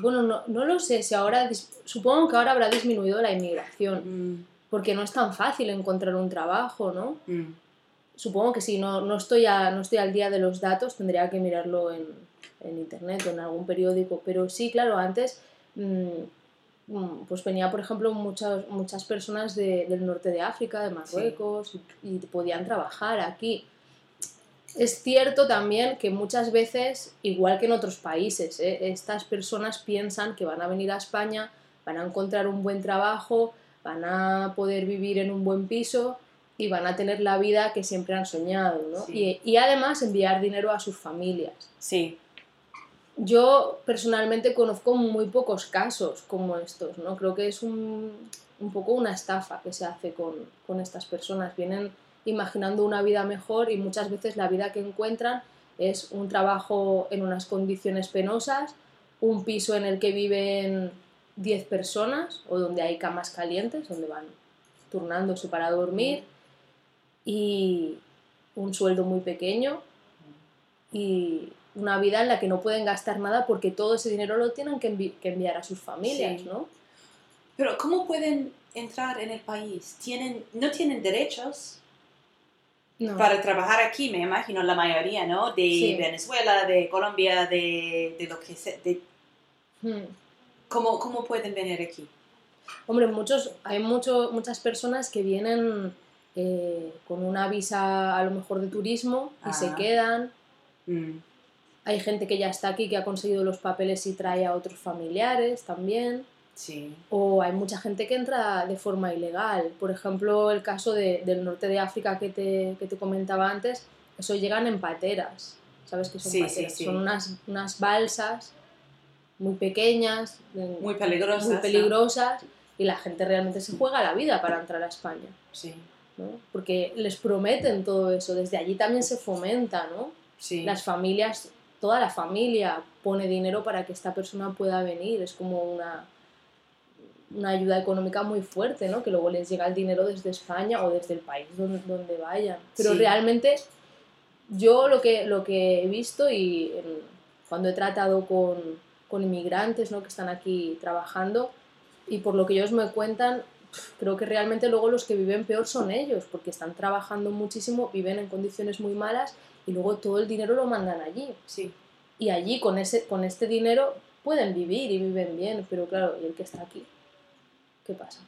bueno, no, no lo sé si ahora, supongo que ahora habrá disminuido la inmigración, Mm, porque no es tan fácil encontrar un trabajo, ¿no? mm. Supongo que sí, no, no, estoy, a- no estoy al día de los datos, tendría que mirarlo en, en internet o en algún periódico, pero sí, claro, antes mm, pues venía, por ejemplo, muchas, muchas personas de- del norte de África, de Marruecos, y, y podían trabajar aquí. Es cierto también que muchas veces, igual que en otros países, ¿eh? estas personas piensan que van a venir a España, van a encontrar un buen trabajo, van a poder vivir en un buen piso y van a tener la vida que siempre han soñado, ¿no? Sí. Y, y además enviar dinero a sus familias. Sí, Yo personalmente conozco muy pocos casos como estos, ¿no? Creo que es un, un poco una estafa que se hace con, con estas personas. Vienen imaginando una vida mejor y muchas veces la vida que encuentran es un trabajo en unas condiciones penosas, un piso en el que viven 10 personas o donde hay camas calientes, donde van turnándose para dormir y un sueldo muy pequeño y una vida en la que no pueden gastar nada porque todo ese dinero lo tienen que, envi- que enviar a sus familias, Sí. ¿no? pero ¿cómo pueden entrar en el país? ¿Tienen, ¿No tienen derechos No. para trabajar aquí? Me imagino la mayoría, ¿no? De Sí. Venezuela, de Colombia, de, de lo que sea. de- Hmm. ¿cómo, ¿Cómo pueden venir aquí? Hombre, muchos, hay mucho, muchas personas que vienen eh, con una visa a lo mejor de turismo y se Ah. quedan. Mm, Hay gente que ya está aquí, que ha conseguido los papeles y trae a otros familiares también. Sí. O hay mucha gente que entra de forma ilegal. Por ejemplo, el caso de- del norte de África que te, que te comentaba antes, eso llegan en pateras. ¿Sabes qué son Sí, pateras? sí. Son unas, unas balsas muy pequeñas, Muy peligrosas. muy peligrosas, y la gente realmente se juega la vida para entrar a España. Sí, ¿no? Porque les prometen todo eso. Desde allí también se fomenta, ¿no? sí. Las familias, toda la familia pone dinero para que esta persona pueda venir. Es como una, una ayuda económica muy fuerte, ¿no? Que luego les llega el dinero desde España o desde el país donde, donde vayan. Pero Sí. realmente yo lo que, lo que he visto y en- cuando he tratado con, con inmigrantes ¿no? que están aquí trabajando y por lo que ellos me cuentan, creo que realmente luego los que viven peor son ellos, porque están trabajando muchísimo, viven en condiciones muy malas y luego todo el dinero lo mandan allí. sí. Y allí con, ese, con este dinero pueden vivir y viven bien, pero claro, ¿y el que está aquí? ¿Qué pasa?